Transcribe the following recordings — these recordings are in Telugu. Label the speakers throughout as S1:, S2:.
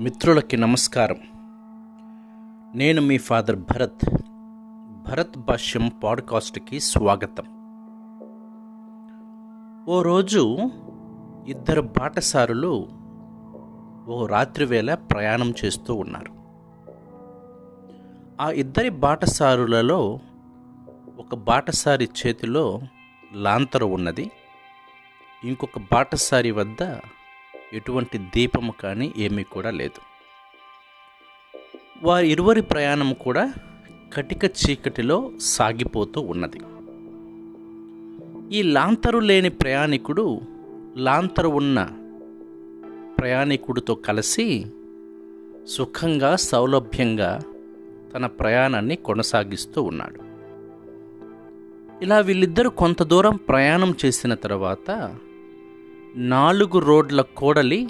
S1: మిత్రులకి నమస్కారం. నేను మీ ఫాదర్ భరత్. భరత్ భాష్యం పాడ్కాస్ట్కి స్వాగతం. ఓ రోజు ఇద్దరు బాటసారులు ఓ రాత్రివేళ ప్రయాణం చేస్తూ ఉన్నారు. ఆ ఇద్దరి బాటసారులలో ఒక బాటసారి చేతిలో లాంతరు ఉన్నది. ఇంకొక బాటసారి వద్ద ఎటువంటి దీపము కానీ ఏమీ కూడా లేదు. వారి ఇరువరి ప్రయాణం కూడా కటిక చీకటిలో సాగిపోతూ ఉన్నది. ఈ లాంతరు లేని ప్రయాణికుడు లాంతరు ఉన్న ప్రయాణికుడితో కలిసి సుఖంగా సౌలభ్యంగా తన ప్రయాణాన్ని కొనసాగిస్తూ ఉన్నాడు. ఇలా వీళ్ళిద్దరూ కొంత దూరం ప్రయాణం చేసిన తర్వాత నాలుగు రోడ్ల కోడలి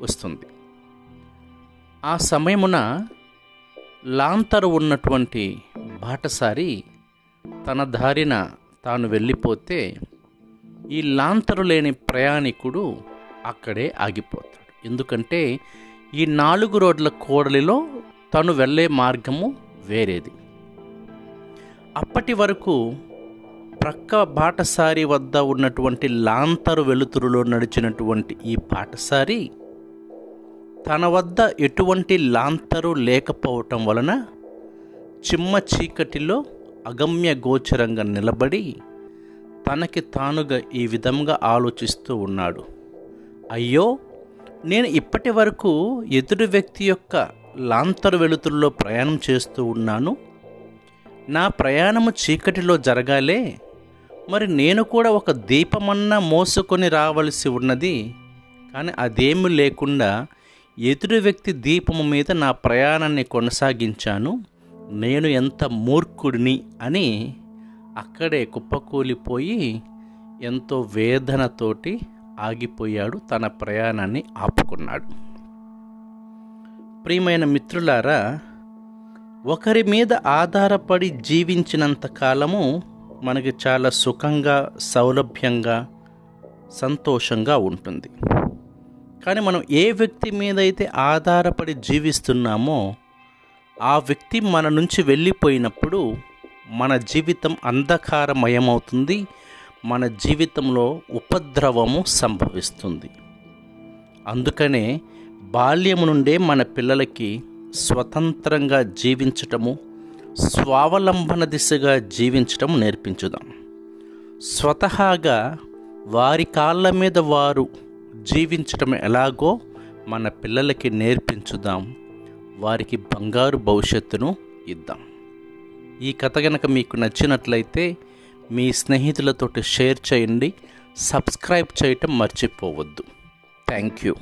S1: వస్తుంది. ఆ సమయమున లాంతరు ఉన్నటువంటి బాటసారి తన దారిన తాను వెళ్ళిపోతే ఈ లాంతరు లేని ప్రయాణికుడు అక్కడే ఆగిపోతాడు. ఎందుకంటే ఈ నాలుగు రోడ్ల కోడలిలో తను వెళ్ళే మార్గము వేరేది. అప్పటి వరకు ప్రక్క బాటసారి వద్ద ఉన్నటువంటి లాంతరు వెలుతురులో నడిచినటువంటి ఈ బాటసారి తన వద్ద ఎటువంటి లాంతరు లేకపోవటం వలన చిమ్మ చీకటిలో అగమ్య గోచరంగా నిలబడి తనకి తానుగా ఈ విధంగా ఆలోచిస్తూ ఉన్నాడు. అయ్యో నేను ఇప్పటి వరకు ఎదురు వ్యక్తి యొక్క లాంతరు వెలుతురులో ప్రయాణం చేస్తూ ఉన్నాను. నా ప్రయాణము చీకటిలో జరగాలే. మరి నేను కూడా ఒక దీపమన్నా మోసుకొని రావలసి ఉన్నది కానీ అదేమి లేకుండా ఎదురు వ్యక్తి దీపము మీద నా ప్రయాణాన్ని కొనసాగించాను. నేను ఎంత మూర్ఖుడిని అని అక్కడే కుప్పకూలిపోయి ఎంతో వేదనతోటి ఆగిపోయాడు తన ప్రయాణాన్ని ఆపుకున్నాడు. ప్రియమైన మిత్రులారా ఒకరి మీద ఆధారపడి జీవించినంత కాలము మనకి చాలా సుఖంగా సౌలభ్యంగా సంతోషంగా ఉంటుంది. కానీ మనం ఏ వ్యక్తి మీద అయితే ఆధారపడి జీవిస్తున్నామో ఆ వ్యక్తి మన నుంచి వెళ్ళిపోయినప్పుడు మన జీవితం అంధకారమయమవుతుంది మన జీవితంలో ఉపద్రవము సంభవిస్తుంది. అందుకనే బాల్యము నుండే మన పిల్లలకి స్వతంత్రంగా జీవించటము స్వావలంబన దిశగా జీవించటం నేర్పించుదాం. స్వతహాగా వారి కాళ్ళ మీద వారు జీవించటం ఎలాగో మన పిల్లలకి నేర్పించుదాం. వారికి బంగారు భవిష్యత్తును ఇద్దాం. ఈ కథ కనుక మీకు నచ్చినట్లయితే మీ స్నేహితులతోటి షేర్ చేయండి. సబ్స్క్రైబ్ చేయటం మర్చిపోవద్దు. Thank you.